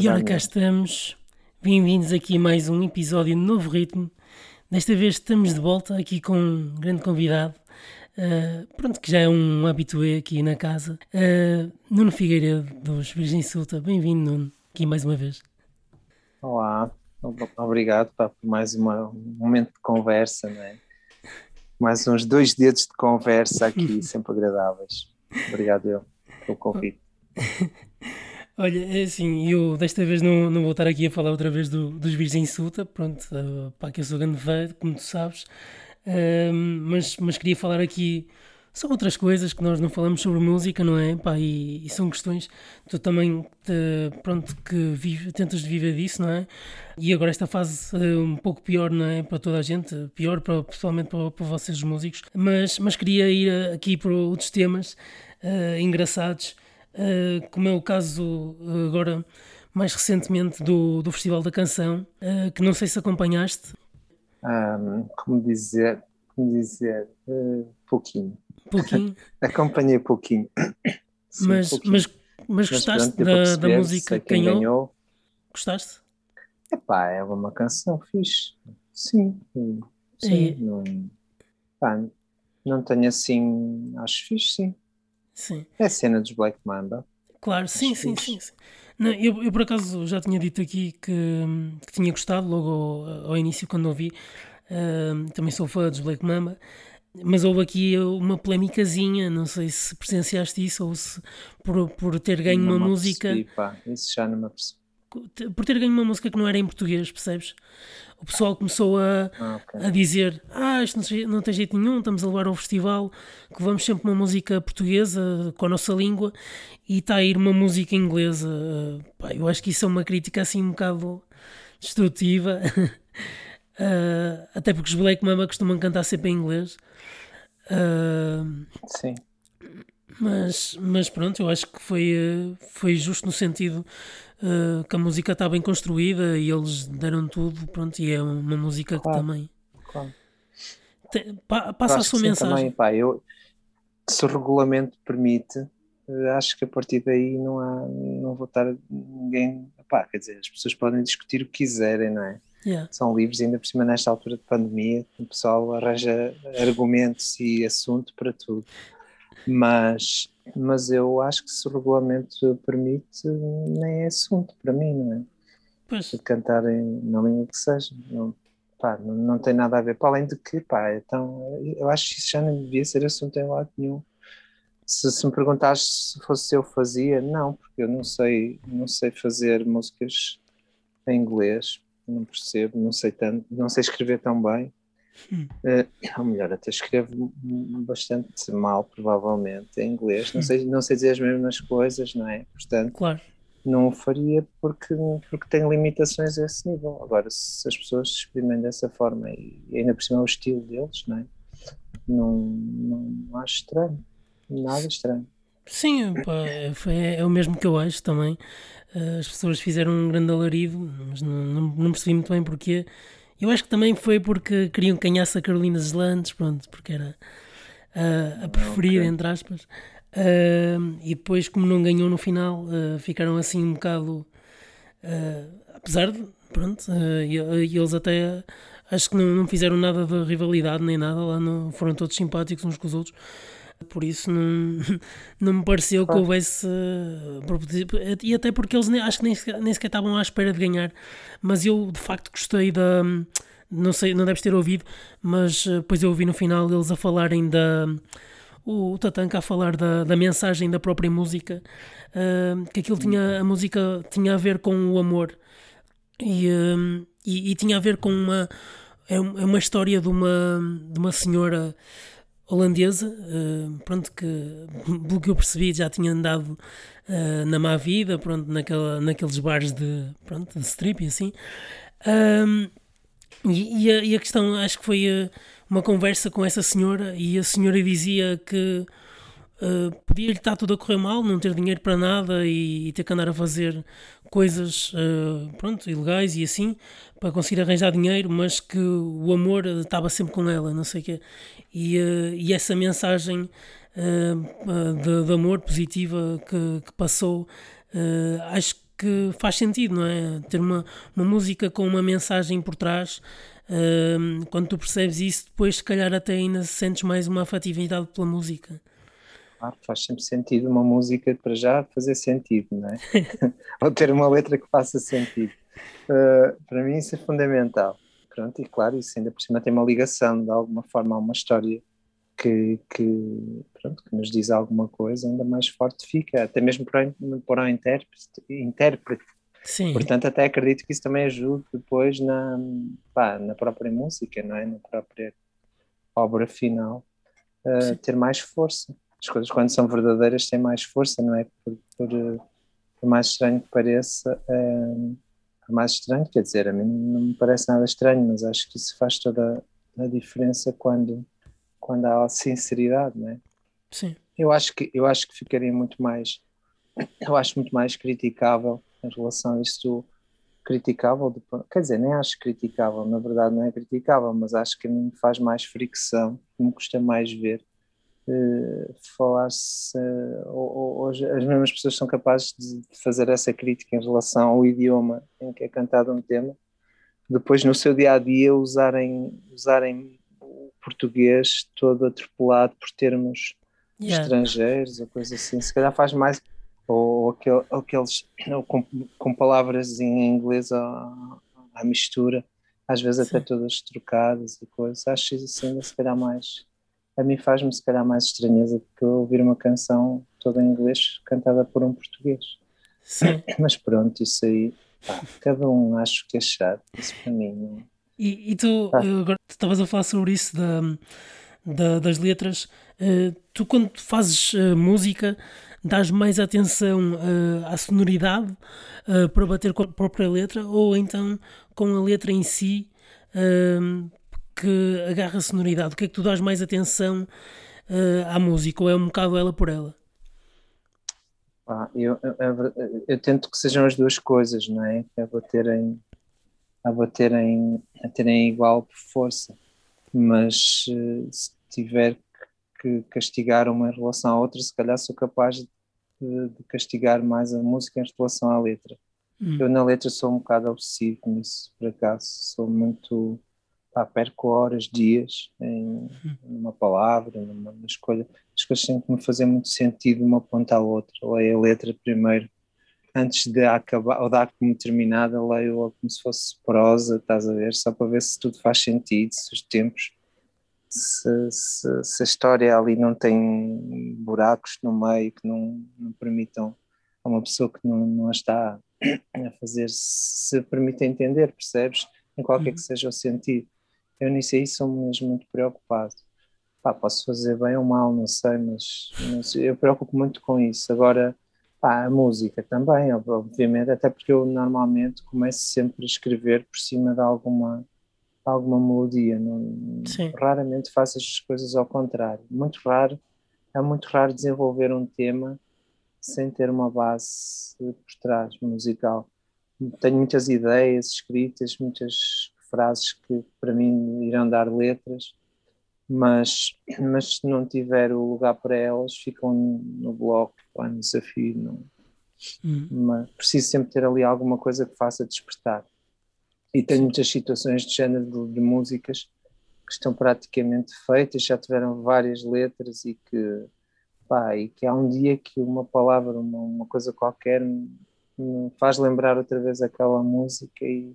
E ora cá estamos, bem-vindos aqui a mais um episódio de Novo Ritmo. Desta vez estamos de volta aqui com um grande convidado, eh, pronto, que já é um habitué aqui na casa, eh, Nuno Figueiredo, dos Virgem Sulta. Bem-vindo, Nuno, aqui mais uma vez. Olá, ob- obrigado pá, por mais uma- um momento de conversa, não é? Mais uns dois dedos de conversa aqui, sempre agradáveis. Obrigado eu pelo convite. Olha, é assim, eu desta vez não, não vou estar aqui a falar outra vez do- dos Virgem Sulta, pronto, eh, pá, que eu sou grande fã, como tu sabes, eh, mas, mas queria falar aqui são outras coisas que nós não falamos sobre música, não é? Pá, e, e são questões, tu também, te- pronto, que vive, tentas viver disso, não é? E agora esta fase eh, um pouco pior, não é? Para toda a gente, pior para, pessoalmente para, para vocês os músicos, mas, mas queria ir eh, aqui para outros temas eh, engraçados, eh, como é o caso eh, agora, mais recentemente, do, do Festival da Canção, eh, que não sei se acompanhaste, Ahm, como dizer, como dizer, eh, pouquinho. um pouquinho, Acompanhei pouquinho. Sim, mas, pouquinho. mas, mas Mas gostaste pronto, para da, da música que quem ganhou? ganhou. Gostaste? Epá, é uma canção fixe. Sim, sim. sim, E- não, pá, não tenho assim, acho fixe, sim. Sim. É a cena dos Black Mamba. Claro, sim, Acho sim, sim, sim. Não, eu, eu por acaso já tinha dito aqui que, que tinha gostado logo ao, ao início quando ouvi. Ahm, também sou fã dos Black Mamba, mas houve aqui uma polémicazinha, não sei se presenciaste isso ou se por, por ter ganho Não uma música, pá, isso já não me apercebi. Por ter ganho uma música que não era em português, percebes? O pessoal começou a, Ah, a dizer: Ah, isto não, tem- não tem jeito nenhum, estamos a levar ao festival, que vamos sempre uma música portuguesa com a nossa língua e está a ir uma música inglesa. Uh, pá, eu acho que isso é uma crítica assim um bocado destrutiva, Uh, até porque os Black Mamba costumam cantar sempre em inglês. Uh, Sim, mas, mas pronto, eu acho que foi, eh, foi justo no sentido eh, que a música está bem construída e eles deram tudo, pronto, e é uma música que Claro. também claro. te- pa- passa a sua que mensagem. Também, pá, eu, se o regulamento permite, eh, acho que a partir daí não há, não vou estar ninguém, pá, quer dizer, as pessoas podem discutir o que quiserem, não é? Yeah. São livres, ainda por cima nesta altura de pandemia, o pessoal arranja argumentos e assunto para tudo. Mas, mas eu acho que se o regulamento permite, nem é assunto para mim, não é? Pois, de cantarem na língua que seja. Não, pá, não, não tem nada a ver. Para além de que, pá, então, eu acho que isso já não devia ser assunto em lado nenhum. Se, se me perguntares se fosse eu fazia, não, porque eu não sei, não sei fazer músicas em inglês, não percebo, não sei tanto, não sei escrever tão bem. Hum. Eh, ou melhor, até escrevo bastante mal, provavelmente, em inglês. Não sei, não sei dizer as mesmas coisas, não é? Portanto, claro. não o faria porque, porque tem limitações a esse nível. Agora, se as pessoas se exprimem dessa forma e ainda por cima o estilo deles, não é? Não, não, acho estranho, nada estranho. Sim, pá, é, é o mesmo que eu acho também. Eh, As pessoas fizeram um grande alarido, mas não, não, não percebi muito bem porquê. Eu acho que também foi porque queriam que ganhasse a Carolina Deslandes, pronto, porque era a, a preferida, ok. entre aspas. Eh, e depois, como não ganhou no final, eh, ficaram assim um bocado. apesar de, pronto, e eles até acho que não, não fizeram nada de rivalidade nem nada, lá não, foram todos simpáticos uns com os outros. Por isso não, não me pareceu que Claro. houvesse. eh, E até porque eles acho que nem sequer, nem sequer estavam à espera de ganhar. Mas eu de facto gostei da. Não sei, não deves ter ouvido, mas eh, depois eu ouvi no final eles a falarem da. O Tatanka a falar da, da mensagem da própria música, eh, que aquilo tinha. A música tinha a ver com o amor e, eh, e, e tinha a ver com uma. É é uma história de uma, de uma senhora holandesa, eh, pronto, que pelo que eu percebi já tinha andado eh, na má vida, pronto, naquela, naqueles bares de, pronto, de strip e assim. Ahm, e, e a, e a questão, acho que foi eh, uma conversa com essa senhora e a senhora dizia que eh, podia lhe estar tudo a correr mal, não ter dinheiro para nada e, e ter que andar a fazer coisas eh, pronto, ilegais e assim para conseguir arranjar dinheiro, mas que o amor estava sempre com ela, não sei o quê. E, eh, e essa mensagem eh, de, de amor positiva que, que passou, eh, acho que faz sentido, não é? Ter uma, uma música com uma mensagem por trás. Quando tu percebes isso, depois se calhar até ainda sentes mais uma afetividade pela música. Faz sempre sentido uma música para já fazer sentido, não é? Ou ter uma letra que faça sentido. Uh, para mim isso é fundamental. Pronto, e claro, isso ainda por cima tem uma ligação de alguma forma a uma história que, que, pronto, que nos diz alguma coisa, ainda mais forte fica, até mesmo para, para o intérprete. intérprete. Sim. Portanto, até acredito que isso também ajude depois na, pá, na própria música, não é? na própria obra final, a ter mais força. As coisas, quando são verdadeiras, têm mais força, não é? Por, por, por mais estranho que pareça, é, por mais estranho, quer dizer, a mim não me parece nada estranho, mas acho que isso faz toda a diferença quando quando há sinceridade, não é? Sim. Eu acho que eu acho que ficaria muito mais eu acho muito mais criticável em relação a isto criticável, de, quer dizer, nem acho criticável, na verdade não é criticável, mas acho que a mim faz mais fricção, me custa mais ver falar-se, uh, hoje as mesmas pessoas são capazes de fazer essa crítica em relação ao idioma em que é cantado um tema, depois no seu dia a dia usarem, usarem português todo atropelado por termos yeah. estrangeiros ou coisa assim. Se calhar faz mais. Ou, aquele, aqueles ou com, com, palavras em inglês à, à mistura, às vezes Sim. até todas trocadas e coisas. Acho isso ainda se calhar mais. A mim faz-me se calhar mais estranheza do que ouvir uma canção toda em inglês cantada por um português. Sim. Mas pronto, isso aí, pá, cada um acho que é chato, isso para mim não e, e tu, ah. Eh, agora estavas a falar sobre isso da, da, das letras. Uh, tu, quando fazes uh, música, dás mais atenção uh, à sonoridade para bater com a própria letra ou então com a letra em si que agarra a sonoridade? O que é que tu dás mais atenção à música ou é um bocado ela por ela? Ah, eu, eu, eu, tento que sejam as duas coisas, não é? Que é bater em, a baterem, a terem igual força, mas eh, se tiver que castigar uma em relação à outra, se calhar sou capaz de, de castigar mais a música em relação à letra. Hum. Eu na letra sou um bocado obsessivo nisso, por acaso, sou muito. Pá, perco horas, dias em hum. uma palavra, numa, numa escolha. As coisas têm que me fazer muito sentido de uma ponta à outra. Leio a letra primeiro antes de acabar ou dar como terminada, leio-a como se fosse prosa, estás a ver? Só para ver se tudo faz sentido, se os tempos, se, se, se a história ali não tem buracos no meio que não, não permitam a uma pessoa que não, não a está a fazer, se permite entender, percebes? Em qualquer uhum. que seja o sentido. Eu nisso aí sou mesmo muito preocupado. Pá, posso fazer bem ou mal, não sei, mas, mas eu preocupo muito com isso. Agora, Pá, a música também, obviamente, até porque eu normalmente começo sempre a escrever por cima de alguma, alguma melodia. Não, raramente faço as coisas ao contrário. Muito raro, é muito raro desenvolver um tema sem ter uma base por trás musical. Tenho muitas ideias escritas, muitas frases que para mim irão dar letras, mas, mas se não tiver o lugar para elas, ficam no bloco, lá no desafio. Não, hum. Mas preciso sempre ter ali alguma coisa que faça despertar. E tenho muitas situações de género de, de músicas que estão praticamente feitas, já tiveram várias letras e que, pá, e que há um dia que uma palavra, uma, uma coisa qualquer me, me faz lembrar outra vez aquela música e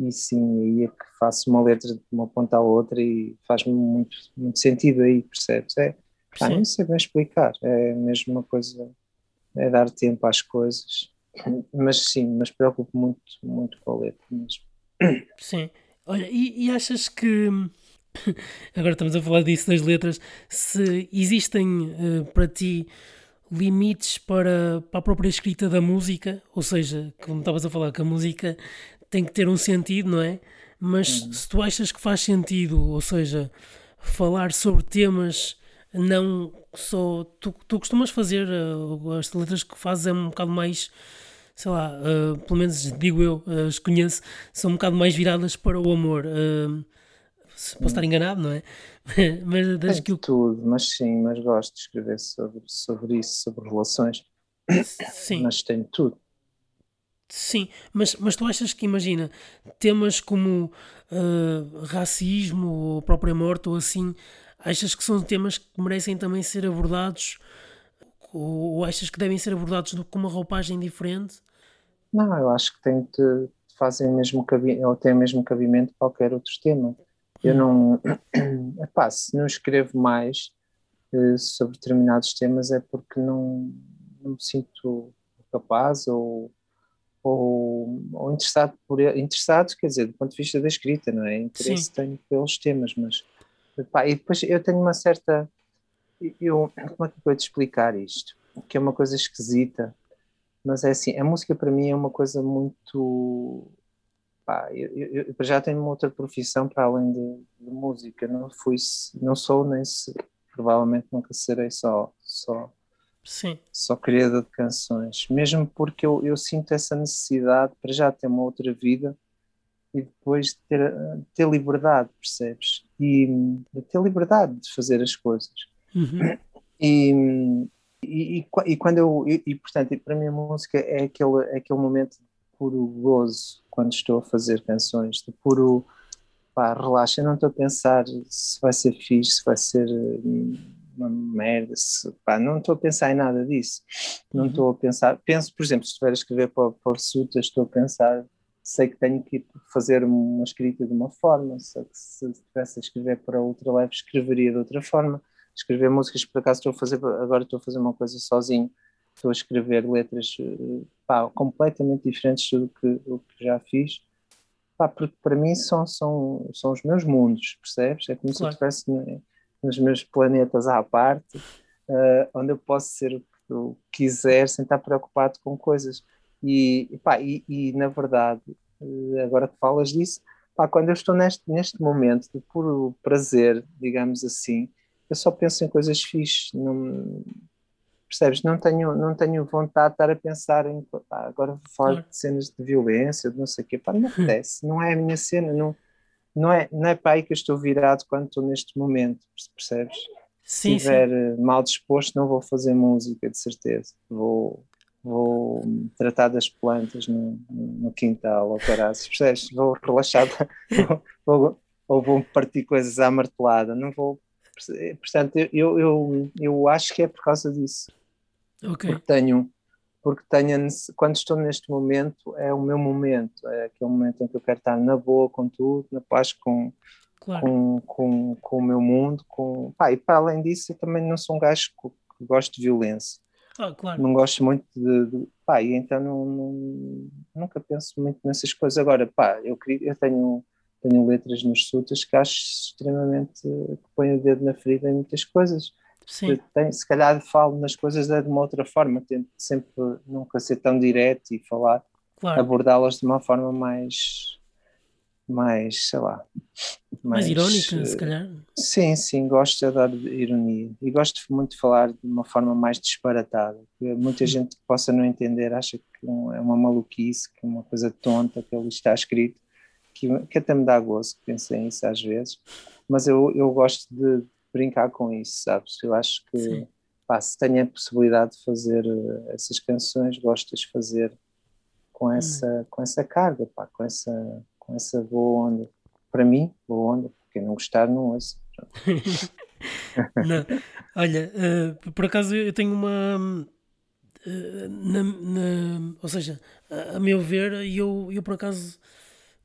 e sim, aí é que faço uma letra de uma ponta à outra e faz-me muito, muito sentido aí, percebes? É, pá, não sei bem explicar, é mesmo uma coisa, é dar tempo às coisas, mas sim, mas preocupo muito, muito com a letra mesmo. Sim, olha, e, e achas que agora estamos a falar disso das letras, se existem uh, para ti limites para, para a própria escrita da música, ou seja, como estavas a falar, que a música tem que ter um sentido, não é? Mas uhum. se tu achas que faz sentido, ou seja, falar sobre temas não só. Tu, tu costumas fazer, uh, as letras que fazes é um bocado mais, sei lá, uh, pelo menos digo eu, uh, as conheço, são um bocado mais viradas para o amor. Uh, posso estar enganado, não é? mas desde que tudo, mas sim, mas gosto de escrever sobre, sobre isso, sobre relações. Sim. Mas tenho tudo. Sim, mas, mas tu achas que, imagina, temas como uh, racismo ou própria morte ou assim, achas que são temas que merecem também ser abordados ou, ou achas que devem ser abordados com uma roupagem diferente? Não, eu acho que tem de, fazem mesmo ou têm mesmo cabimento qualquer outro tema. Eu não, epá, se não escrevo mais uh, sobre determinados temas é porque não, não me sinto capaz ou ou, ou interessado por interessado, quer dizer, do ponto de vista da escrita, não é? Interesse Sim. tenho pelos temas, mas pá, e depois eu tenho uma certa eu como é que eu vou te explicar isto? Que é uma coisa esquisita, mas é assim, a música para mim é uma coisa muito pá, eu, eu, eu já tenho uma outra profissão para além de, de música, não fui não sou nem se, provavelmente nunca serei só só Sim. Só criador de canções. Mesmo porque eu, eu sinto essa necessidade para já ter uma outra vida e depois ter, ter liberdade, percebes? E ter liberdade de fazer as coisas. Uhum. E, e, e, e, quando eu. E, e, portanto, para mim a música é aquele, é aquele momento de puro gozo quando estou a fazer canções, de puro. Pá, relaxa, eu não estou a pensar se vai ser fixe, se vai ser uma merda, se, pá, não estou a pensar em nada disso. Não uhum. estou a pensar. Penso, por exemplo, se estiver a escrever para, para o Suta, estou a pensar, sei que tenho que fazer uma escrita de uma forma, se, se estivesse a escrever para outra leve, escreveria de outra forma. Escrever músicas, por acaso estou a fazer, agora estou a fazer uma coisa sozinho, estou a escrever letras pá, completamente diferentes do que, do que já fiz. Pá, porque para mim são, são, são os meus mundos, percebes? É como claro. se eu estivesse nos meus planetas à parte, uh, onde eu posso ser o que eu quiser sem estar preocupado com coisas. E, pá, e, e na verdade, uh, agora que falas disso, pá, quando eu estou neste, neste momento de puro prazer, digamos assim, eu só penso em coisas fixes. Não, percebes? Não tenho, não tenho vontade de estar a pensar em pá, agora vou falar de cenas de violência, de não sei o quê. Pá, não acontece, não é a minha cena, não não é, não é para aí que eu estou virado quando estou neste momento, percebes? Sim, Se estiver sim. Eh, mal disposto, não vou fazer música, de certeza. Vou, vou tratar das plantas no, no quintal ou caraças, percebes? Vou relaxar, vou, ou vou partir coisas à martelada, não vou. Portanto, eu, eu, eu acho que é por causa disso. Ok. Porque tenho porque tenho, quando estou neste momento, é o meu momento, é aquele momento em que eu quero estar na boa com tudo, na paz com, claro. com, com, com o meu mundo. Com, pá, e para além disso, eu também não sou um gajo que, que gosto de violência. Ah, claro. Não gosto muito de. de pá, e então não, não, nunca penso muito nessas coisas. Agora, pá, eu, eu tenho, tenho letras nos sutas que acho extremamente. que põem o dedo na ferida em muitas coisas Sim. Tem, se calhar falo nas coisas de uma outra forma, tento sempre nunca ser tão direto e falar, claro. abordá-las de uma forma mais, mais, sei lá, mais, mais irónica, se calhar. Sim, sim, gosto de dar ironia e gosto muito de falar de uma forma mais disparatada. Muita gente que possa não entender acha que é uma maluquice, que é uma coisa tonta que ali está escrito, que, que até me dá gozo que pensem isso às vezes, mas eu, eu gosto de brincar com isso, sabes? Eu acho que pá, se tenho a possibilidade de fazer uh, essas canções, gosto de fazer com hum. essa, hum. com essa carga, pá, com, essa, com essa boa onda. Para mim, boa onda, porque não gostar, não ouço. não. Olha, uh, por acaso eu tenho uma. Uh, na, na, ou seja, a, a, meu ver, eu, eu por acaso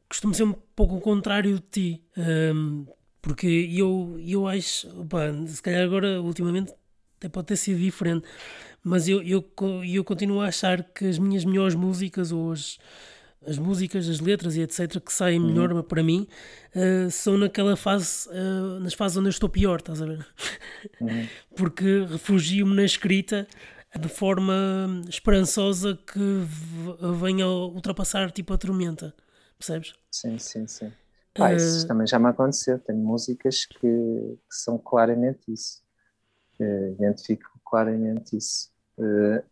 costumo ser um pouco o contrário de ti. Porque eu, eu acho, opa, se calhar agora, ultimamente, até pode ter sido diferente, mas eu, eu, eu continuo a achar que as minhas melhores músicas, ou as, as músicas, as letras e etc., que saem uhum. melhor para mim, uh, são naquela fase, uh, nas fases onde eu estou pior, estás a ver? Uhum. Porque refugio-me na escrita de forma esperançosa que venha ultrapassar tipo a tormenta, percebes? Sim, sim, sim. Pá, isso uh... também já me aconteceu. Tenho músicas que, que são claramente isso. identifico claramente isso. Uh,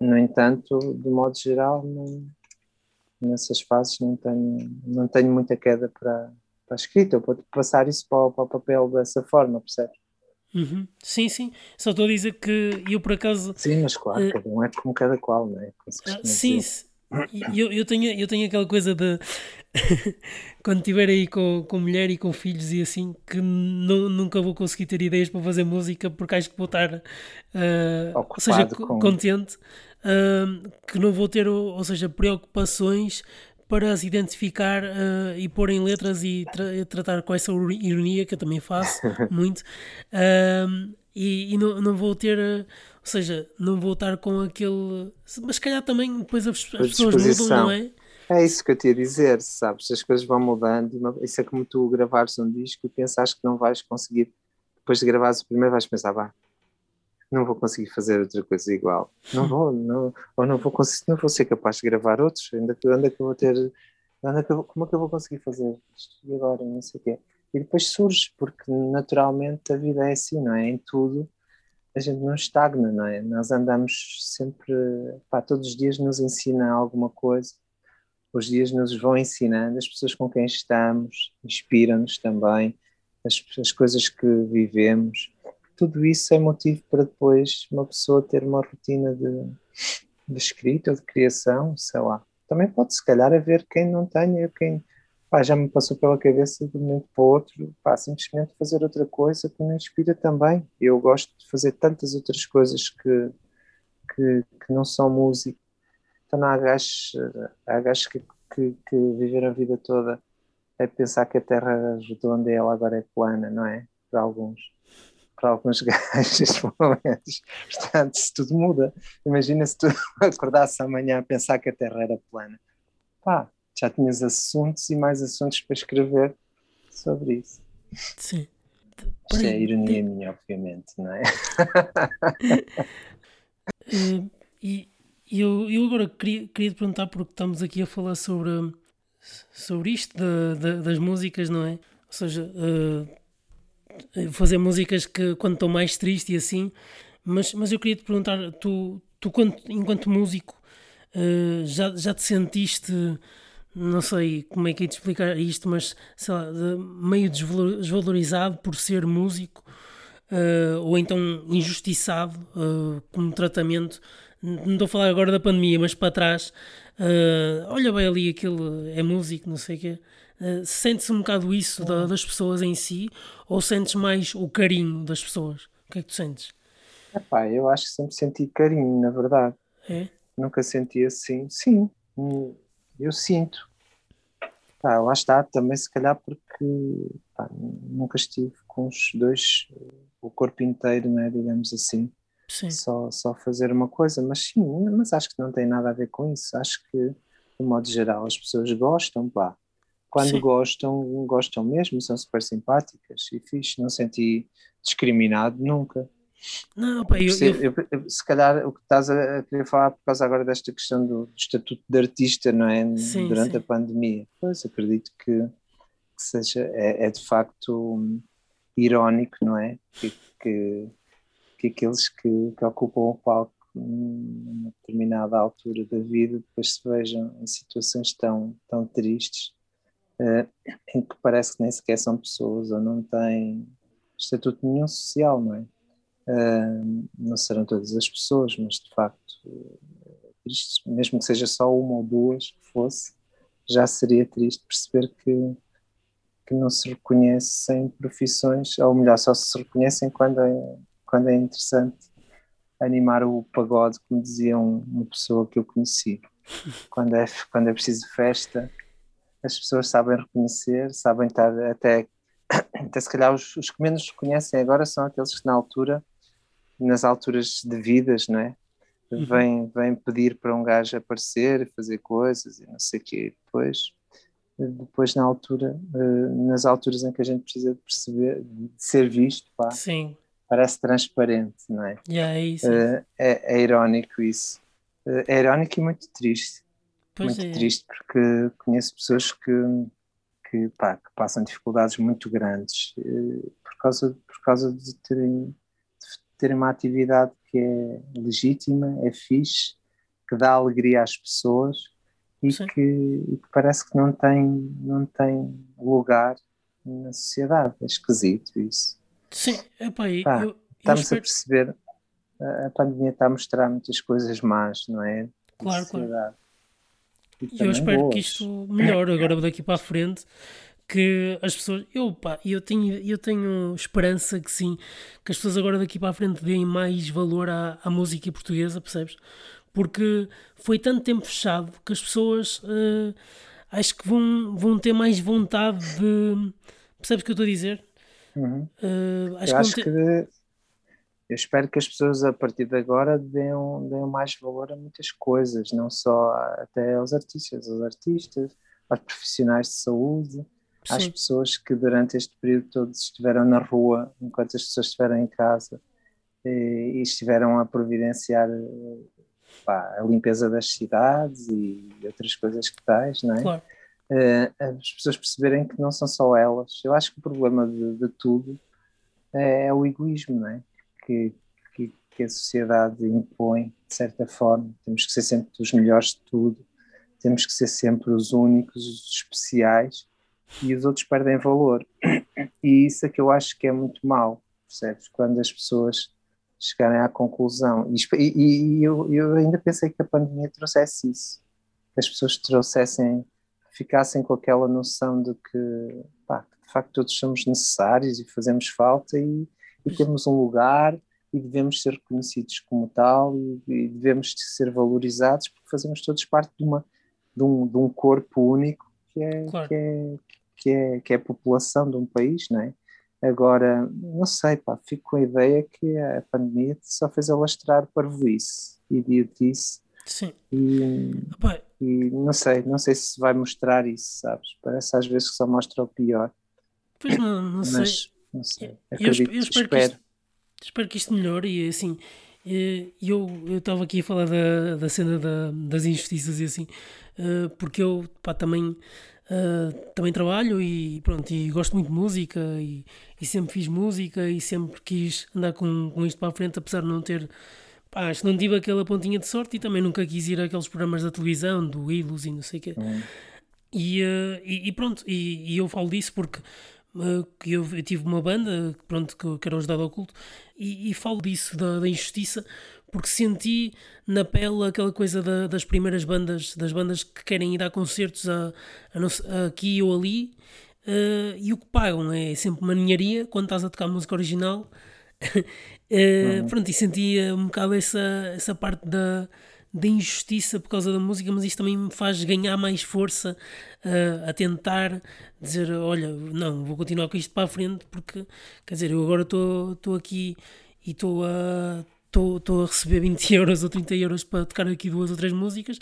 no entanto, de modo geral, não, nessas fases não tenho, não tenho muita queda para, para a escrita. Eu vou passar isso para, para o papel dessa forma, percebes? Uhum. Sim, sim. Só estou a dizer que eu por acaso. Sim, mas claro, uh, cada um é como cada qual, não é? sim, sim, eu, eu, tenho, eu tenho aquela coisa de quando estiver aí com, com mulher e com filhos e assim, que não, nunca vou conseguir ter ideias para fazer música porque acho que vou estar, uh, ou seja, com... contente, uh, que não vou ter, ou seja, preocupações para as identificar uh, e pôr em letras e tra tratar com essa ironia que eu também faço muito. e, e não, não vou ter, ou seja, não vou estar com aquele. Mas se calhar também depois as, as pessoas mudam, não é? É isso que eu te ia dizer, sabes? As coisas vão mudando. Isso é como tu gravares um disco e pensas que não vais conseguir. Depois de gravares o primeiro, vais pensar, vá, não vou conseguir fazer outra coisa igual. Não vou, não, ou não vou conseguir, não vou ser capaz de gravar outros. Ainda que, onde é que eu vou ter. Onde é que eu, como é que eu vou conseguir fazer isto? E agora, não sei o quê. E depois surge, porque naturalmente a vida é assim, não é? Em tudo a gente não estagna, não é? Nós andamos sempre, pá, todos os dias nos ensina alguma coisa os dias nos vão ensinando, as pessoas com quem estamos inspiram-nos também, as, as coisas que vivemos. Tudo isso é motivo para depois uma pessoa ter uma rotina de, de escrita ou de criação, sei lá. Também pode, se calhar, haver quem não tenha, quem pá, já me passou pela cabeça de um momento para o outro, pá, simplesmente fazer outra coisa que me inspira também. Eu gosto de fazer tantas outras coisas que, que, que não são música então há gajos, há gajos que, que, que viveram a vida toda a pensar que a Terra é redonda e ela agora é plana, não é? Para alguns. Para alguns gajos, momentos. Portanto, se tudo muda, imagina se tu acordasse amanhã a pensar que a Terra era plana. Pá, já tinhas assuntos e mais assuntos para escrever sobre isso. Sim. Isto é ironia minha, obviamente, não é? uh, e e eu, eu agora queria, queria te perguntar, porque estamos aqui a falar sobre, sobre isto das músicas, não é? Ou seja, uh, fazer músicas que quando estou mais triste e assim, mas, mas eu queria te perguntar, tu, tu quando, enquanto músico, uh, já, já te sentiste, não sei como é que é de explicar isto, mas sei lá, meio desvalorizado por ser músico, uh, ou então injustiçado como tratamento não estou a falar agora da pandemia, mas para trás, uh, olha bem ali, aquele é músico, não sei o quê. Uh, sentes um bocado isso da, das pessoas em si ou sentes mais o carinho das pessoas? O que é que tu sentes? Epá, eu acho que sempre senti carinho, na verdade. É? Nunca senti assim. Sim, eu sinto. Pá, lá está, também se calhar porque pá, nunca estive com os dois, o corpo inteiro, né, digamos assim. Sim. Só, só fazer uma coisa, mas sim, mas acho que não tem nada a ver com isso. Acho que, de modo geral, as pessoas gostam, pá. Quando sim. gostam, gostam mesmo, são super simpáticas e fixe, não senti discriminado nunca. Não, pá, eu, eu... Eu, se calhar o que estás a querer falar por causa agora desta questão do, do estatuto de artista, não é? Sim, Durante sim. a pandemia. Pois acredito que, que seja, é, é, de facto um, irónico, não é? Que, que, que aqueles que, que ocupam o palco numa determinada altura da vida depois se vejam em situações tão, tão tristes uh, em que parece que nem sequer são pessoas ou não têm estatuto nenhum social, não é? Uh, não serão todas as pessoas, mas de facto, uh, triste, mesmo que seja só uma ou duas que fosse, já seria triste perceber que, que não se reconhecem profissões, ou melhor, só se reconhecem quando é, quando é interessante animar o pagode, como dizia uma pessoa que eu conheci. Quando é, quando é preciso festa, as pessoas sabem reconhecer, sabem estar até, até se calhar os, os que menos reconhecem agora são aqueles que na altura, nas alturas devidas, não é? Uhum. Vêm, vêm pedir para um gajo aparecer, fazer coisas e não sei o quê. Depois, depois na altura, eh, nas alturas em que a gente precisa de perceber, de ser visto, pá, Sim parece transparente, não é? Yeah, é, isso. Uh, é, é, irónico isso. Uh, é irónico e muito triste. Pois muito é. triste porque conheço pessoas que, que, pá, que passam dificuldades muito grandes uh, por, causa, por causa de terem, de terem uma atividade que é legítima, é fixe, que dá alegria às pessoas e que, e que, parece que não tem, não tem lugar na sociedade. É esquisito isso. Sim, epá, Pá, eu, estamos espero... a perceber, a pandemia está a mostrar muitas coisas más, não é? Claro, claro. E eu espero boas. que isto melhore agora daqui para a frente que as pessoas, eu pá, eu tenho, eu tenho esperança que sim, que as pessoas agora daqui para a frente deem mais valor à, à música portuguesa, percebes? Porque foi tanto tempo fechado que as pessoas uh, acho que vão, vão ter mais vontade de. Percebes o que eu estou a dizer? Uhum. Uh, acho eu acho que, ter... que, eu espero que as pessoas a partir de agora deem, deem mais valor a muitas coisas, não só até aos artistas, aos artistas, aos profissionais de saúde às Sim. pessoas que durante este período todo estiveram na rua, enquanto as pessoas estiveram em casa e, e estiveram a providenciar pá, a limpeza das cidades e outras coisas que tais, não é? Claro. Uh, as pessoas perceberem que não são só elas. Eu acho que o problema de, de tudo é, é, o egoísmo, não é? Que, que, que, a sociedade impõe, de certa forma. Temos que ser sempre os melhores de tudo, temos que ser sempre os únicos, os especiais e os outros perdem valor. E isso é que eu acho que é muito mal, percebes? Quando as pessoas chegarem à conclusão. E, e, e eu, eu, ainda pensei que a pandemia trouxesse isso, as pessoas trouxessem, ficassem com aquela noção de que, pá, de facto, todos somos necessários e fazemos falta e, e temos um lugar e devemos ser reconhecidos como tal e, e, devemos ser valorizados porque fazemos todos parte de, uma, de, um, de um corpo único que é, claro. que é, que é, que é a população de um país, não é? Agora, não sei, pá, fico com a ideia que a pandemia só fez alastrar parvoíce, idiotice. Sim. E, e não sei, não sei se vai mostrar isso, sabes? Parece às vezes que só mostra o pior. Pois não, não Mas, sei. Não sei. Acredito, eu, eu espero, espero. Que isto, espero que isto melhore e assim. Eu estava aqui a falar da, da cena da, das injustiças e assim, eh, porque eu pá, também Uh, também trabalho e pronto, e gosto muito de música e, e, sempre fiz música e sempre quis andar com, com isto para a frente, apesar de não ter pá, acho que não tive aquela pontinha de sorte e também nunca quis ir àqueles programas da televisão, do Ilus e não sei o quê. Uhum. E, uh, e, e, pronto, e, e, eu falo disso porque uh, eu, eu, tive uma banda pronto, que, que era o Ajudado ao Culto e, e falo disso, da, da injustiça porque senti na pele aquela coisa da, das primeiras bandas, das bandas que querem ir dar concertos a, a, a aqui ou ali, uh, e o que pagam é sempre uma ninharia quando estás a tocar música original. Uh, uhum. Pronto, e sentia um bocado essa, essa parte da, da injustiça por causa da música, mas isto também me faz ganhar mais força uh, a tentar dizer: olha, não, vou continuar com isto para a frente, porque quer dizer, eu agora estou aqui e estou a estou a receber 20 euros ou 30 euros para tocar aqui duas ou três músicas,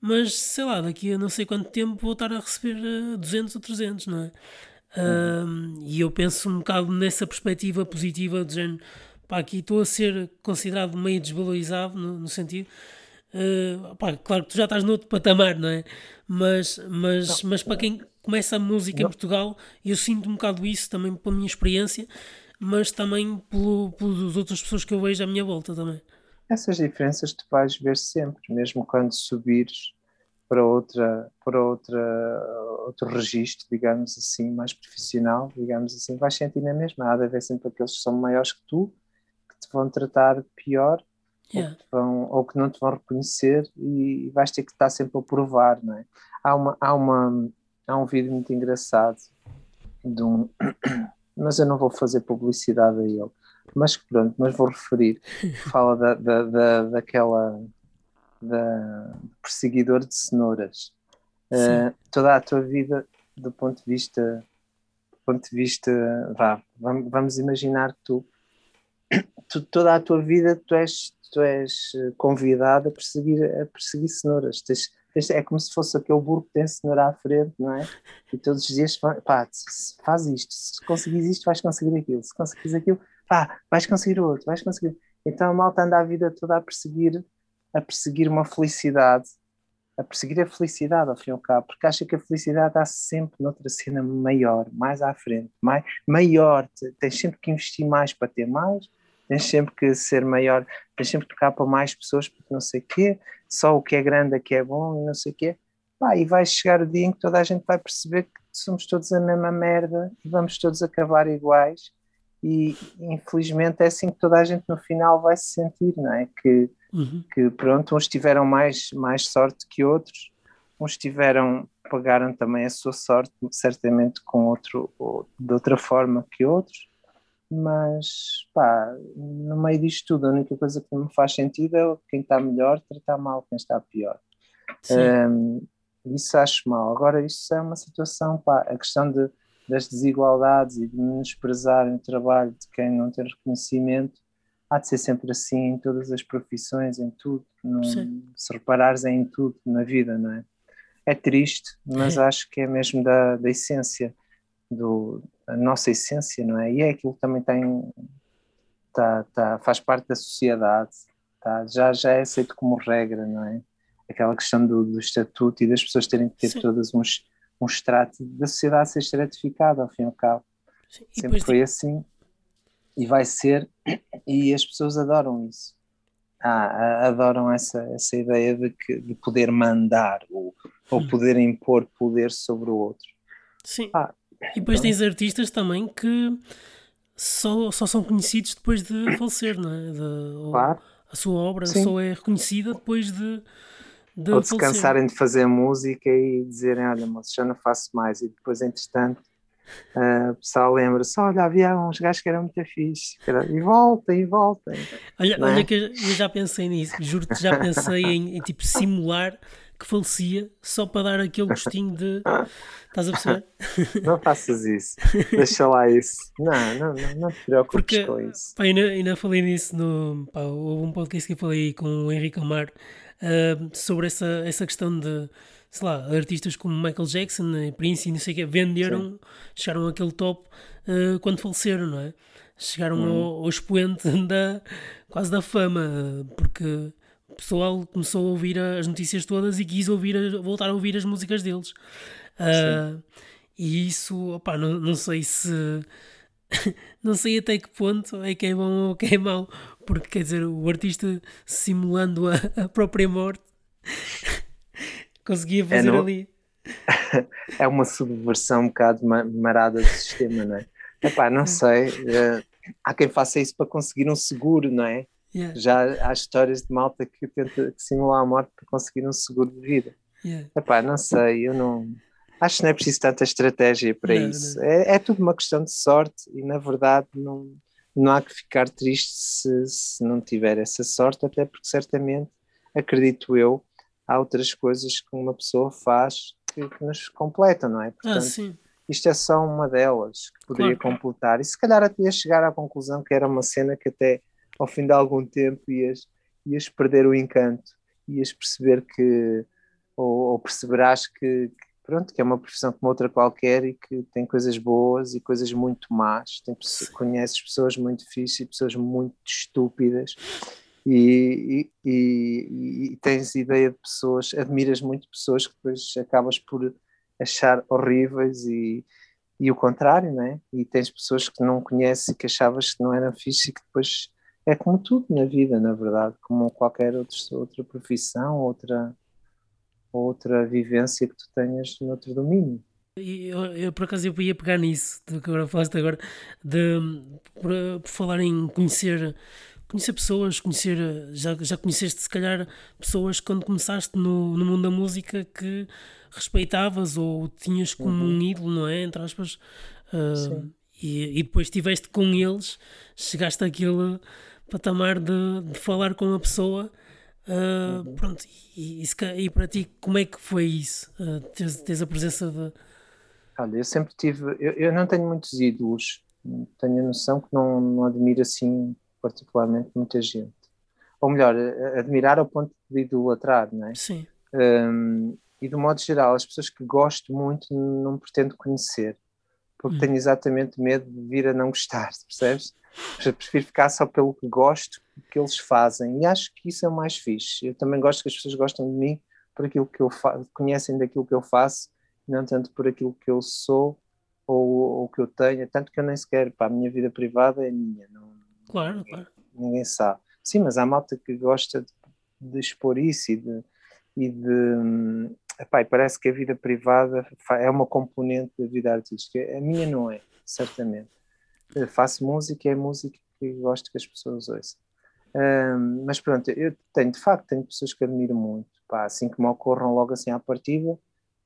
mas sei lá, daqui a não sei quanto tempo vou estar a receber 200 eh, ou 300, não é? E eu penso um bocado nessa perspectiva positiva de género, pá, aqui estou a ser considerado meio desvalorizado no, no sentido. Uh, pá, claro que tu já estás noutro patamar, não é? Mas, mas, mas para quem começa a música em Portugal, eu sinto um bocado isso também pela minha experiência mas também pelo, pelas outras pessoas que eu vejo à minha volta também. Essas diferenças tu vais ver sempre, mesmo quando subires para outra para outra outro registro, digamos assim, mais profissional, digamos assim, vais sentir na mesma. Há de haver sempre aqueles que são maiores que tu, que te vão tratar pior yeah. ou, que vão, ou, que não te vão reconhecer e vais ter que estar sempre a provar, não é? Há uma há uma há um vídeo muito engraçado de um mas eu não vou fazer publicidade a ele. Mas pronto, mas vou referir. Fala da, da, da, daquela da perseguidor de cenouras. Uh, toda a tua vida, do ponto de vista, do ponto de vista, vá, vamos, vamos imaginar que tu, tu, toda a tua vida tu és, tu és convidado a perseguir, a perseguir cenouras. Tens, é como se fosse aquele burro que tem cenoura à frente, não é? E todos os dias, pá, faz isto, se conseguires isto, vais conseguir aquilo, se conseguires aquilo, pá, vais conseguir outro, vais conseguir. Então a malta anda a vida toda a perseguir, a perseguir uma felicidade, a perseguir a felicidade ao fim e ao cabo, porque acha que a felicidade está sempre noutra cena maior, mais à frente, mais, maior, tens sempre que investir mais para ter mais, tens sempre que ser maior, tens sempre que tocar para mais pessoas, porque não sei o quê, só o que é grande é que é bom e não sei o quê. Pá, e vai chegar o dia em que toda a gente vai perceber que somos todos a mesma merda e vamos todos acabar iguais. E infelizmente é assim que toda a gente no final vai se sentir, não é? Que, uhum. que pronto, uns tiveram mais, mais sorte que outros, uns tiveram, pagaram também a sua sorte, certamente com outro, de outra forma que outros, mas pá, no meio disto tudo, a única coisa que me faz sentido é quem está melhor tratar mal quem está pior. Um, isso acho mal. Agora, isso é uma situação, pá, a questão de, das desigualdades e de menosprezar o trabalho de quem não tem reconhecimento, há de ser sempre assim em todas as profissões, em tudo. Se reparares é em tudo na vida, não é? É triste, mas é. acho que é mesmo da, da essência, do, a nossa essência, não é? E é aquilo que também tem, tá, tá, faz parte da sociedade, tá? já, já é aceito como regra, não é? aquela questão do, do, estatuto e das pessoas terem que ter Sim. todas uns, um extrato da sociedade ser estratificada, ao fim e ao cabo. Sim. Sempre foi de... assim e vai ser, e as pessoas adoram isso. Ah, adoram essa, essa ideia de, que, de poder mandar ou, ou hum. poder impor poder sobre o outro. Sim. Ah, e depois então... tens artistas também que só, só são conhecidos depois de falecer, não é? De, claro. A sua obra Sim. só é reconhecida depois de, de Ou se cansarem de fazer música e dizerem, olha moço, já não faço mais. E depois, entretanto, uh, o pessoal lembra-se, olha, havia uns gajos que eram muito fixe. E voltem, e voltem. Olha, olha é? que eu já pensei nisso, juro-te, já pensei em, em, tipo simular que falecia só para dar aquele gostinho de. Estás a perceber? Não faças isso, deixa lá isso. Não, não, não, não te preocupes Porque, com isso. Pá, ainda, ainda falei nisso no. Pá, houve um podcast que eu falei com o Henrique Amaro uh, sobre essa, essa questão de, sei lá, artistas como Michael Jackson, Prince e não sei o que, venderam, Sim. chegaram àquele top uh, quando faleceram, não é? Chegaram hum. ao, ao expoente da, quase da fama, porque o pessoal começou a ouvir as notícias todas e quis ouvir, voltar a ouvir as músicas deles. Uh, e isso, opá, não, não sei se. não sei até que ponto é que é bom ou que é mau, porque quer dizer, o artista simulando a, a própria morte conseguia é, fazer é no... ali. é uma subversão um bocado marada do sistema, não é? Epá, não sei. Uh, há quem faça isso para conseguir um seguro, não é? Yeah. Já há histórias de malta que tenta simular a morte para conseguir um seguro de vida. Yeah. Epá, não sei, eu não. Acho que não é preciso tanta estratégia para não, isso. Não. É, é tudo uma questão de sorte e, na verdade, não não há que ficar triste se, se não tiver essa sorte, até porque certamente, acredito eu, há outras coisas que uma pessoa faz que, que nos completam, não é? Ah, Portanto, ah, isto é só uma delas que poderia claro. completar. E se calhar até ia chegar à conclusão que era uma cena que até ao fim de algum tempo ias, ias perder o encanto, ias perceber que, ou, ou perceberás que, pronto, que é uma profissão como outra qualquer e que tem coisas boas e coisas muito más. Tem, conheces pessoas muito difíceis e pessoas muito estúpidas e, e, e, e, tens ideia de pessoas, admiras muito pessoas que depois acabas por achar horríveis e, e o contrário, né? E tens pessoas que não conheces e que achavas que não eram fixe e que depois é como tudo na vida, na verdade, como qualquer outro, outra profissão, outra outra vivência que tu tenhas noutro domínio. Eu, eu, por acaso eu ia pegar nisso do que agora falaste agora de por, por, falar em conhecer conhecer pessoas conhecer já já conheceste se calhar pessoas quando começaste no, no mundo da música que respeitavas ou tinhas como uhum. um ídolo não é entre aspas uh, e, e depois estiveste com eles chegaste àquele patamar de, de falar com a pessoa Uh, uhum. Pronto, e, e, e, para ti, como é que foi isso? Uh, a presença de. Olha, eu sempre tive. Eu, eu, não tenho muitos ídolos, tenho a noção que não, não admiro assim particularmente muita gente. Ou melhor, admirar ao ponto de idolatrar, não é? Sim. Um, e do modo geral, as pessoas que gosto muito não pretendo conhecer, porque hum. tenho exatamente medo de vir a não gostar, percebes? prefiro ficar só pelo que gosto que eles fazem e acho que isso é o mais fixe. Eu também gosto que as pessoas gostem de mim por aquilo que eu faço, conhecem daquilo que eu faço, não tanto por aquilo que eu sou ou o que eu tenho, tanto que eu nem sequer, pá, a minha vida privada é minha, não, claro, claro. ninguém sabe. Sim, mas há malta que gosta de, de expor isso e de, e de epá, e parece que a vida privada é uma componente da vida artística. A minha não é, certamente. Eu faço música e é música que gosto que as pessoas ouçam. Um, mas pronto, eu tenho, de facto, tenho pessoas que admiro muito. Pá, assim que me ocorram logo assim à partida,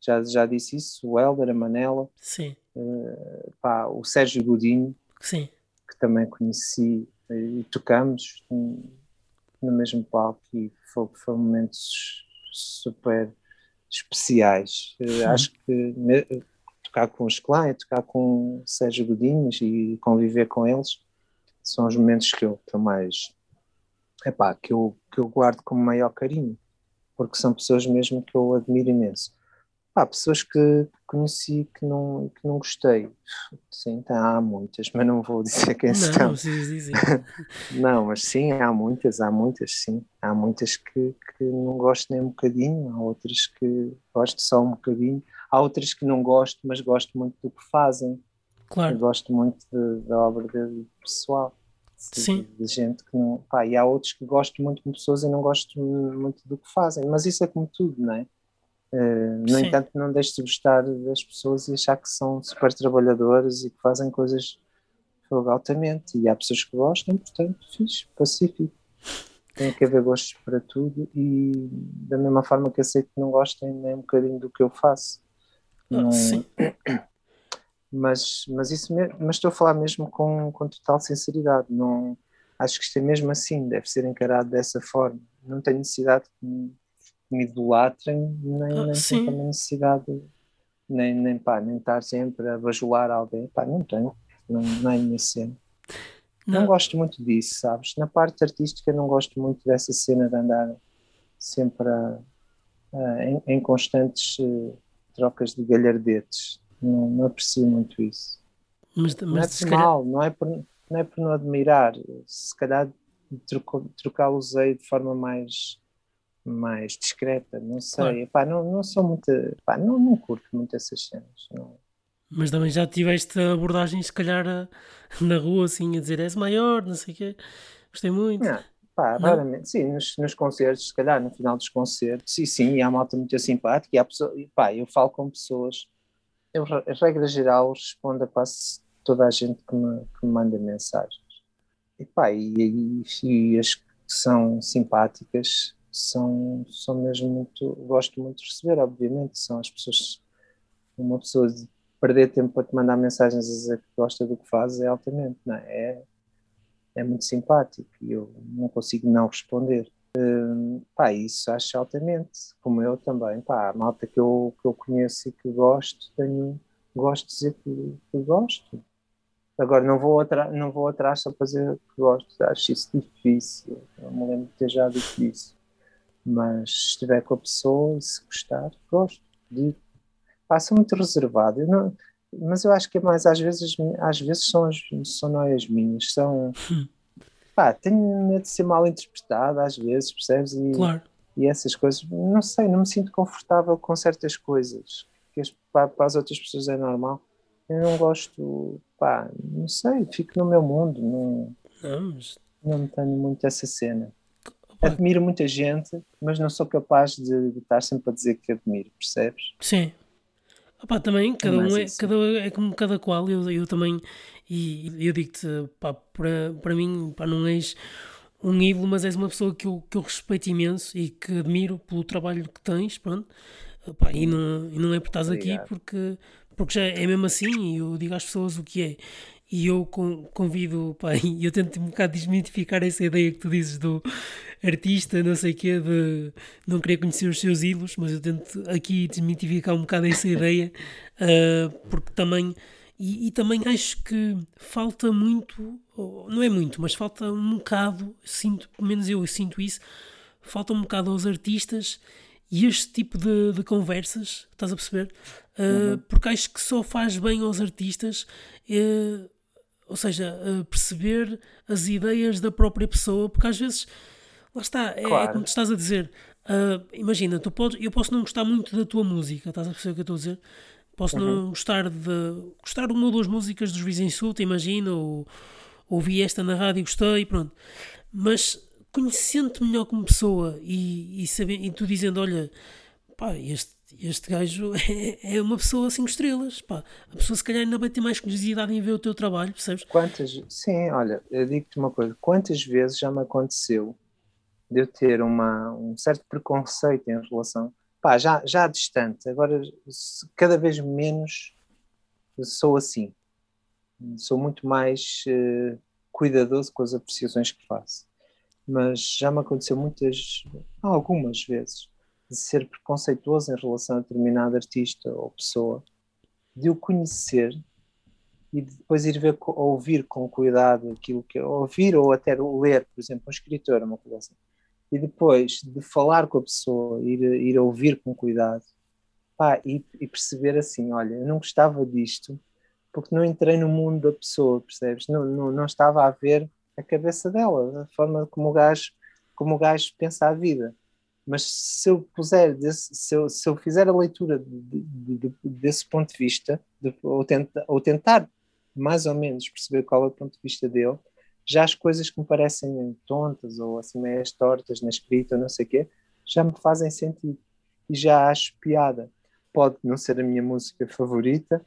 já, já disse isso, o Helder, a Manela, Sim. Uh, pá, o Sérgio Godinho, Sim. Que também conheci e tocamos no mesmo palco e foram, foram momentos super especiais. Acho que tocar com os Klein, tocar com o Sérgio Godinhos e conviver com eles são os momentos que eu, que eu mais epá, que eu, que eu guardo com maior carinho, porque são pessoas mesmo que eu admiro imenso. Pessoas que conheci que não, que não gostei. Sim, tá, há muitas, mas não vou dizer quem não, são. Não, dizer. não, mas sim, há muitas, há muitas, sim. Há muitas que, que não gosto nem um bocadinho, há outras que gosto só um bocadinho, há outras que não gosto, mas gosto muito do que fazem. Claro. Eu gosto muito de, da obra do pessoal. Sim. De, de, gente que não. Pá, e há outros que gosto muito de pessoas e não gosto muito do que fazem, mas isso é como tudo, não é? Uh, no Sim. entanto, não deixe de gostar das pessoas e achar que são super trabalhadoras e que fazem coisas altamente. E há pessoas que gostam, portanto, fixe, pacífico. Tem que haver gostos para tudo e da mesma forma que aceito que não gostem nem um bocadinho do que eu faço. Ah, não... Sim. Mas, mas isso mas estou a falar mesmo com, com total sinceridade. Não, acho que isto é mesmo assim, deve ser encarado dessa forma. Não tenho necessidade que me, idolatrem, nem, ah, nem tenho necessidade, nem, nem, pá, nem estar sempre a bajular alguém. Pá, não tenho, não, não é a minha cena. Não. não gosto muito disso, sabes? Na parte artística, não gosto muito dessa cena de andar sempre a, a, em, em, constantes uh, trocas de galhardetes não, não aprecio muito isso. Mas, mas não é por mal, não é por, não é por não admirar. Se calhar trocá-los aí de forma mais mais discreta, não sei. Claro. Epá, não, não sou muito. Epá, não, não curto muito essas cenas. Não. Mas também já tiveste abordagens, se calhar, na rua, assim, a dizer és maior, não sei o quê. Gostei muito. Não, pá, não? raramente. Sim, nos, nos concertos, se calhar, no final dos concertos, sim, sim, e há malta muito simpática. E há pessoa, e, pá, eu falo com pessoas eu, a regra geral, respondo a quase toda a gente que me, que me manda mensagens. E, pá, e, e, e, as que são simpáticas são, são mesmo muito. Gosto muito de receber, obviamente. São as pessoas. Uma pessoa de perder tempo para te mandar mensagens a dizer que gosta do que faz é altamente, não é? É, é muito simpático e eu não consigo não responder. Uh, pá, isso acho altamente, como eu também. Pá, a malta que eu, que eu conheço e que gosto, tenho, gosto de dizer que, que gosto. Agora, não vou, não vou atrás só para dizer que gosto, acho isso difícil. Não me lembro de ter já dito isso. Mas se estiver com a pessoa e se gostar, gosto. Digo. Pá, sou muito reservado. Eu não, mas eu acho que é mais, às vezes, às vezes são, as, são noias minhas, são. Hum pá, tenho medo de ser mal interpretado às vezes, percebes? E, claro. e essas coisas, não sei, não me sinto confortável com certas coisas que para, para as outras pessoas é normal. Eu não gosto, pá, não sei, fico no meu mundo, não, não, mas... não tenho muito essa cena. Admiro muita gente, mas não sou capaz de, de estar sempre a dizer que admiro, percebes? Sim. Opa, também, cada um é, cada, é como cada qual, eu, eu também, e eu digo-te, para, para mim, pá, não és um ídolo, mas és uma pessoa que eu, que eu respeito imenso e que admiro pelo trabalho que tens, pronto, pá, e, não, e não é por estás aqui porque, porque já é mesmo assim e eu digo às pessoas o que é. E eu convido, pá, e eu tento um bocado desmitificar essa ideia que tu dizes do artista, não sei o quê, de não querer conhecer os seus ídolos, mas eu tento aqui desmitificar um bocado essa ideia, uh, porque também, e, e, também acho que falta muito, não é muito, mas falta um bocado, sinto, pelo menos eu sinto isso, falta um bocado aos artistas e este tipo de, de conversas, estás a perceber? Uh, uhum. Porque acho que só faz bem aos artistas. Uh, ou seja, perceber as ideias da própria pessoa, porque às vezes, lá está, é, claro. é como tu estás a dizer. Uh, imagina, tu podes, eu posso não gostar muito da tua música, estás a perceber o que eu estou a dizer? Posso uhum. não gostar de gostar de uma ou duas músicas dos Vizinhos Insulta, imagina, ou ouvi esta na rádio e gostei, pronto. Mas conhecendo-te melhor como pessoa e, e, sabendo, e tu dizendo, olha, pá, este este gajo é, é uma pessoa cinco estrelas. Pá. A pessoa se calhar ainda vai ter mais curiosidade em ver o teu trabalho, percebes? Quantas, sim, olha, eu digo-te uma coisa, quantas vezes já me aconteceu de eu ter uma, um certo preconceito em relação, pá, já, já distante, agora cada vez menos sou assim. Sou muito mais uh, cuidadoso com as apreciações que faço. Mas já me aconteceu muitas, algumas vezes, de ser preconceituoso em relação a determinado artista ou pessoa, de o conhecer e depois ir ver, ouvir com cuidado aquilo que ouvir ou até ler, por exemplo, um escritor, uma coisa assim. E depois de falar com a pessoa, ir, ir ouvir com cuidado, pá, e, e perceber assim: olha, eu não gostava disto porque não entrei no mundo da pessoa, percebes? Não, não, não estava a ver a cabeça dela, a forma como o gajo, como o gajo pensa a vida. Mas se eu puser, desse, se, eu, se eu fizer a leitura de, de, de, desse ponto de vista, ou, tenta, ou tentar mais ou menos perceber qual é o ponto de vista dele, já as coisas que me parecem tontas ou assim meias tortas na escrita, não sei o quê, já me fazem sentido e já acho piada. Pode não ser a minha música favorita,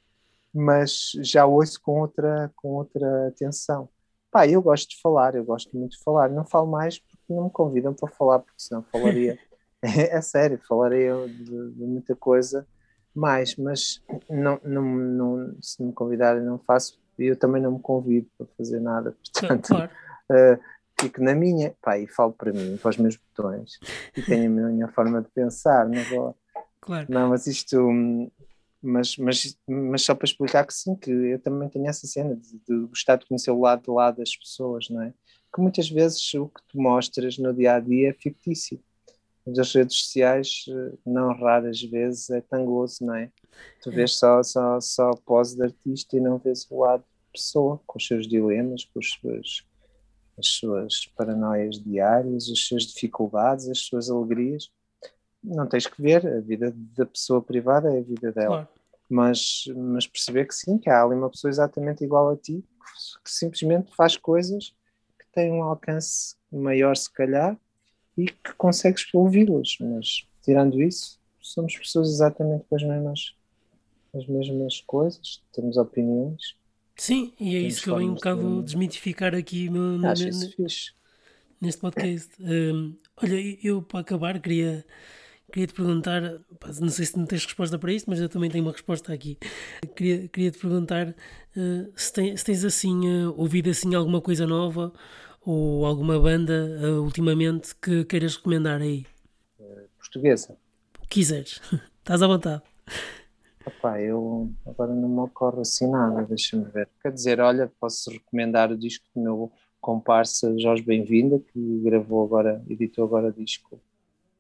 mas já ouço com outra, com outra atenção. Pá, eu gosto de falar, eu gosto muito de falar. Não falo mais porque não me convidam para falar, porque senão falaria é, sério, falarei de, de, muita coisa mais, mas não, não, não, se me convidarem não faço, eu também não me convido para fazer nada, portanto claro. uh, fico na minha, pá, e falo para mim, para os meus botões, e tenho a minha forma de pensar, não vou... Claro. Não, mas isto, mas, mas, mas só para explicar que sim, que eu também tenho essa cena de, de gostar de conhecer o lado de lá das pessoas, não é? Que muitas vezes o que tu mostras no dia a dia é fictício das redes sociais, eh, não raras vezes, é tangoso, não é? Tu é. vês só, só, só pose de artista e não vês o lado de pessoa, com os seus dilemas, com as suas, as suas paranoias diárias, as suas dificuldades, as suas alegrias. Não tens que ver, a vida da pessoa privada é a vida dela. Claro. Mas, mas perceber que sim, que há ali uma pessoa exatamente igual a ti, que simplesmente faz coisas que têm um alcance maior, se calhar, e que consegues ouvi-los, mas tirando isso, somos pessoas exatamente com as mesmas, as mesmas coisas, temos opiniões. Sim, e é isso que eu venho um bocado de... desmitificar aqui no, no, Acho isso fixe. neste podcast. Um, olha, eu para acabar queria, queria te perguntar, não sei se não tens resposta para isto, mas eu também tenho uma resposta aqui. Queria, queria te perguntar uh, se, tem, se, tens assim uh, ouvido assim alguma coisa nova ou alguma banda uh, ultimamente que queiras recomendar aí? Portuguesa. O que quiseres, estás à vontade. Epá, eu agora não me ocorre assim nada, deixa-me ver. Quer dizer, olha, posso recomendar o disco do meu comparsa Jorge Bem-vinda, que gravou agora, editou agora disco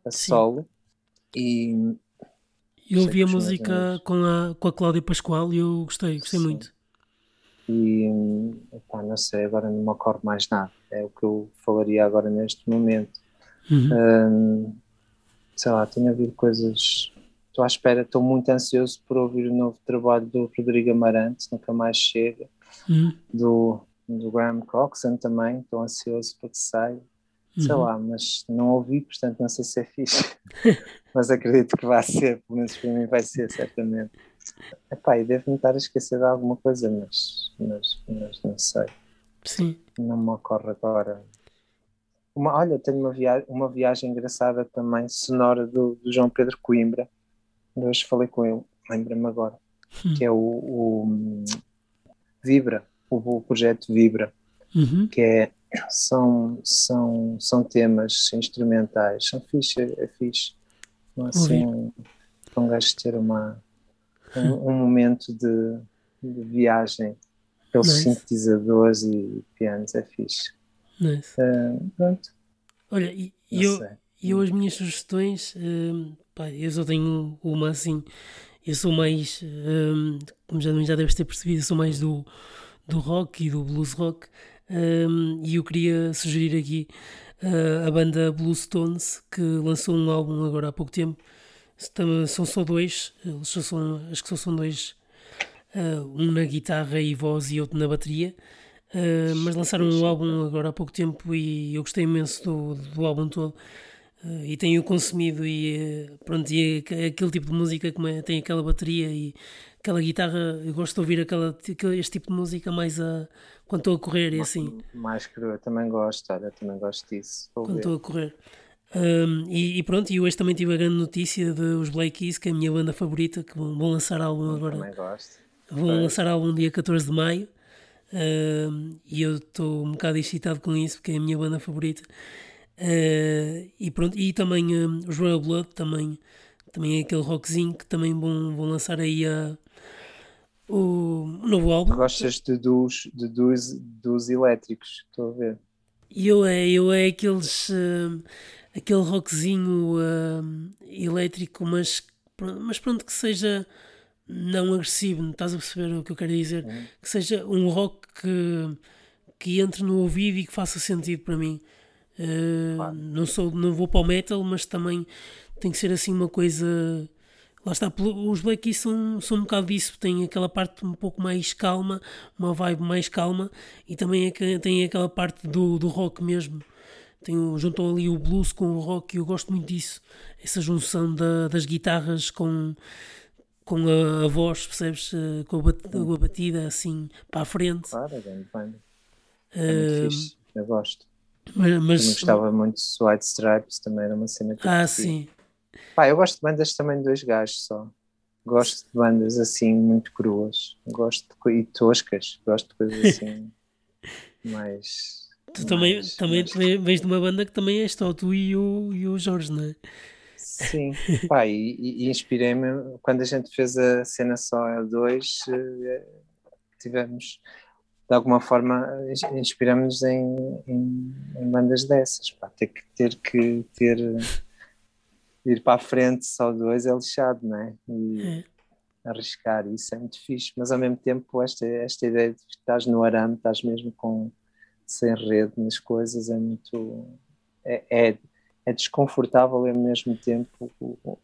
a Sim. solo. E eu ouvi a música com a, com a Cláudia Pascoal e eu gostei, gostei Sim. muito. E epá, não sei, agora não me ocorre mais nada. É o que eu falaria agora neste momento. Uhum. Um, sei lá, tenho ouvido coisas. Estou à espera, estou muito ansioso por ouvir o novo trabalho do Rodrigo Amarante, nunca mais chega. Uhum. Do, do Graham Coxon também, estou ansioso para que saia. Sei uhum. lá, mas não ouvi, portanto não sei se é fixe. mas acredito que vai ser, pelo menos para mim vai ser, certamente. Epá, e devo-me estar a esquecer de alguma coisa, mas, mas, mas não sei. Sim. Não me ocorre agora. Uma, olha, tenho uma, via uma viagem engraçada também, sonora do, do João Pedro Coimbra. Hoje falei com ele, lembra-me agora, hum. que é o, o Vibra, o, o, projeto Vibra, uhum. que é, são, são, são temas instrumentais, são fixe, é fixe. Assim, para um gajo ter uma, um, um momento de, de, viagem pelos nice. sintetizadores e pianos, é fixe. Nice. Uh, pronto. Olha, e, eu, eu as minhas sugestões, uh, pá, eu só tenho uma assim, eu sou mais, um, como já, já deves ter percebido, eu sou mais do, do rock e do blues rock, um, e eu queria sugerir aqui uh, a banda Blue Stones, que lançou um álbum agora há pouco tempo, são só dois, eles são, acho que só são dois, uh, um na guitarra e voz e outro na bateria. Uh, mas lançaram um álbum agora há pouco tempo e eu gostei imenso do, do álbum todo. uh, e tenho consumido e pronto, e aquele tipo de música que é, tem aquela bateria e aquela guitarra, eu gosto de ouvir aquela, este tipo de música mais a quando estou a correr e assim. Mais crua, também gosto, olha, também gosto disso. Quando estou a correr. Um, e, e, pronto, e hoje também tive a grande notícia de os Black Keys, que é a minha banda favorita, que vão, vão lançar álbum agora. Também gosto. Vão lançar álbum dia 14 de maio. Um, e eu estou um bocado excitado com isso, porque é a minha banda favorita. Uh, e pronto, e também um, os Royal Blood, também, também é aquele rockzinho que também vão, vão lançar aí a, o novo álbum. Gostas de dos, de dos, dos elétricos, estou a ver. Eu é, eu é aqueles. Uh, aquele rockzinho uh, elétrico, mas, mas pronto, que seja não agressivo, não estás a perceber o que eu quero dizer? Uhum. Que seja um rock que, que entre no ouvido e que faça sentido para mim. Uh, claro. não, sou, não vou para o metal, mas também tem que ser assim uma coisa. Lá está, os Black Keys são, são um bocado disso, tem aquela parte um pouco mais calma, uma vibe mais calma, e também é, tem aquela parte do, do rock mesmo, tem, juntam ali o blues com o rock e eu gosto muito disso. Essa junção da, das guitarras com, com a, a voz, percebes? Eh, com a, bat, a, batida assim para a frente. Claro, é bem, bem. É fixe, eu gosto. Mas, mas, também gostava muito de White Stripes, também era uma cena que Ah, sim. Pá, eu gosto de bandas também de dois gajos só. Gosto de bandas assim muito cruas. Gosto de, e toscas. Gosto de coisas assim mais Tu também, mas, também vens de uma banda que também és só tu e o, e o Jorge, não é? Sim, pá, e, e inspirei-me quando a gente fez a cena só L2, eh, tivemos de alguma forma inspiramos em, em, em, bandas dessas, pá, ter que ter que ter ir para a frente só dois é lixado, não é? E é. arriscar isso é muito fixe, mas ao mesmo tempo esta, esta ideia de que estás no arame, estás mesmo com sem rede nas coisas é muito. É, é, é desconfortável e ao mesmo tempo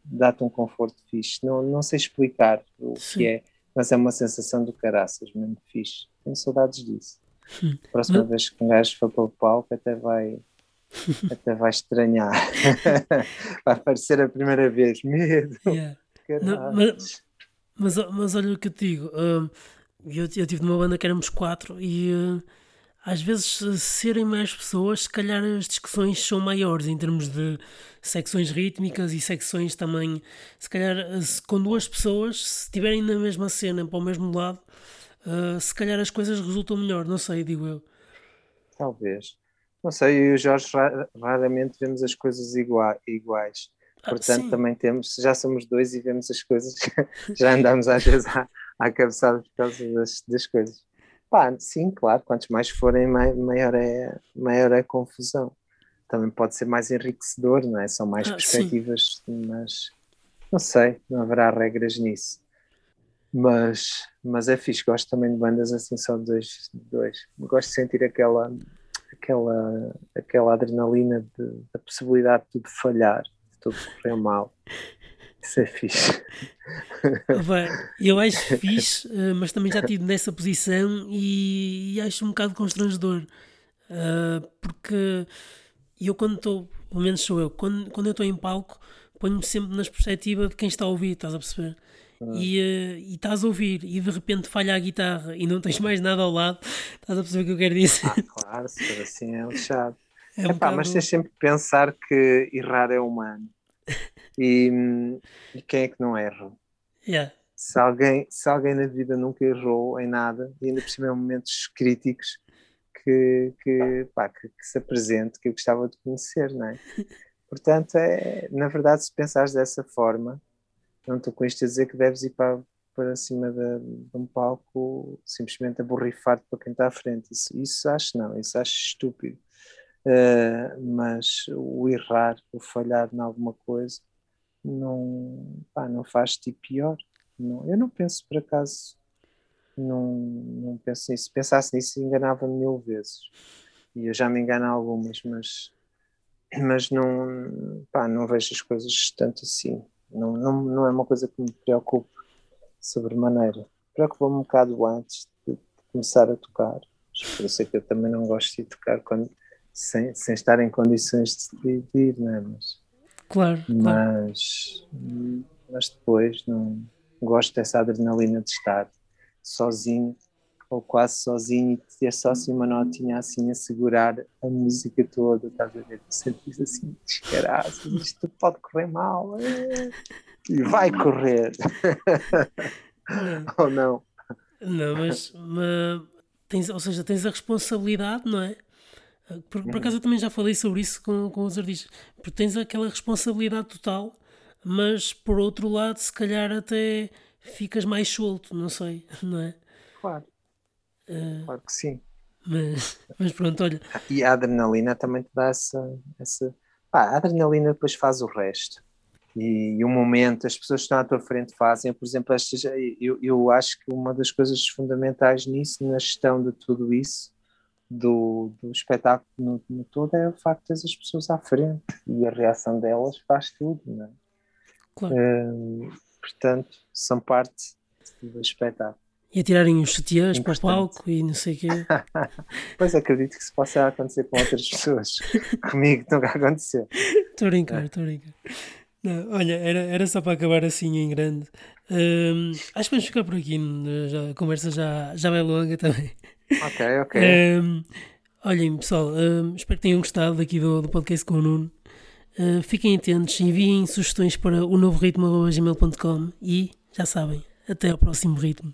dá-te um conforto fixe. Não, não sei explicar o Sim. que é, mas é uma sensação do caraças, mesmo fixe. Tenho saudades disso. Hum. Próxima não. vez que um gajo for para o palco, até vai. até vai estranhar. vai aparecer a primeira vez. Medo. Yeah. Não, mas, mas, mas, olha o que eu te digo. Uh, eu, eu tive numa banda que éramos quatro e. Às vezes, serem mais pessoas, se calhar as discussões são maiores em termos de secções rítmicas e secções também. Se calhar, se, com duas pessoas, se estiverem na mesma cena, para o mesmo lado, uh, se calhar as coisas resultam melhor. Não sei, digo eu. Talvez. Não sei, eu e o Jorge raramente vemos as coisas iguais. Ah, Portanto, também temos, já somos dois e vemos as coisas, já andamos às vezes à, à cabeçada por causa das, das coisas. Pá, sim, claro, quantos mais forem, maior é, maior é a confusão. Também pode ser mais enriquecedor, não é? São mais ah, perspectivas, sim. mas não sei, não haverá regras nisso. Mas, mas é fixe, gosto também de bandas assim, só dois. dois. Gosto de sentir aquela, aquela, aquela adrenalina de, da possibilidade de tudo falhar, de tudo correr mal. Isso é fixe. Eu acho fixe, eh, mas também já estive nessa posição e, e, acho um bocado constrangedor. Uh, porque eu quando estou, pelo menos sou eu, quando, quando eu estou em palco, ponho-me sempre na perspectiva de quem está a ouvir, estás a perceber? Ah. E, uh, e estás a ouvir e de repente falha a guitarra e não tens mais nada ao lado, estás a perceber o que eu quero dizer? Ah, claro, se for assim é lixado. É um Epá, bocado... Mas tens sempre que pensar que errar é humano. E, e quem é que não erra? Yeah. Se, alguém, se alguém na vida nunca errou em nada, e ainda por cima em momentos críticos, que, que, pá, que, que, se apresente, que eu gostava de conhecer, não é? Portanto, é, na verdade, se pensares dessa forma, não estou com isto a dizer que deves ir para, para cima de, de um palco simplesmente a borrifar para quem está à frente. Isso, isso acho não, isso acho estúpido. Uh, mas o errar, o falhar em alguma coisa, não, pá, não faz tipo pior. Não, eu não penso por acaso, não, não penso nisso. Se pensasse nisso, enganava-me mil vezes. E eu já me engano algumas, mas, mas não, pá, não vejo as coisas tanto assim. Não, não, não é uma coisa que me preocupe sobremaneira. Preocupa-me um bocado antes de, de começar a tocar. Por isso é que eu também não gosto de tocar quando sem, sem estar em condições de, de ir, não é? Mas, Claro. Mas, claro. mas depois não gosto dessa adrenalina de estar sozinho ou quase sozinho e ter só assim uma notinha assim a segurar a música toda, estás a ver? Sentes assim, descaraças, isto pode correr mal é. e vai correr ou não? Não, mas, mas tens, ou seja, tens a responsabilidade, não é? Por, por acaso eu também já falei sobre isso com, com os artistas, porque tens aquela responsabilidade total, mas por outro lado, se calhar até ficas mais solto, não sei, não é? Claro. Uh, claro que sim. Mas, mas pronto, olha. E a adrenalina também te dá essa. essa... Pá, a adrenalina depois faz o resto. E, e o momento, as pessoas que estão à tua frente fazem, por exemplo, estas, eu, eu acho que uma das coisas fundamentais nisso, na gestão de tudo isso, do, do espetáculo no, no, todo é o facto de ter as pessoas à frente e a reação delas faz tudo, não é? Claro. Hum, portanto, são parte do espetáculo. E a tirarem os sutiãs para o palco e não sei o quê. pois acredito que isso possa acontecer com outras pessoas. Comigo nunca aconteceu. Estou a brincar, estou a brincar. Não, olha, era, era só para acabar assim em grande. Um, acho que vamos ficar por aqui. Já, a conversa já, já vai longa também. Ok, ok. Um, olhem, pessoal, um, espero que tenham gostado aqui do, do podcast com o Nuno. Uh, fiquem atentos, enviem sugestões para o novo ritmo.gmail.com e já sabem, até ao próximo ritmo.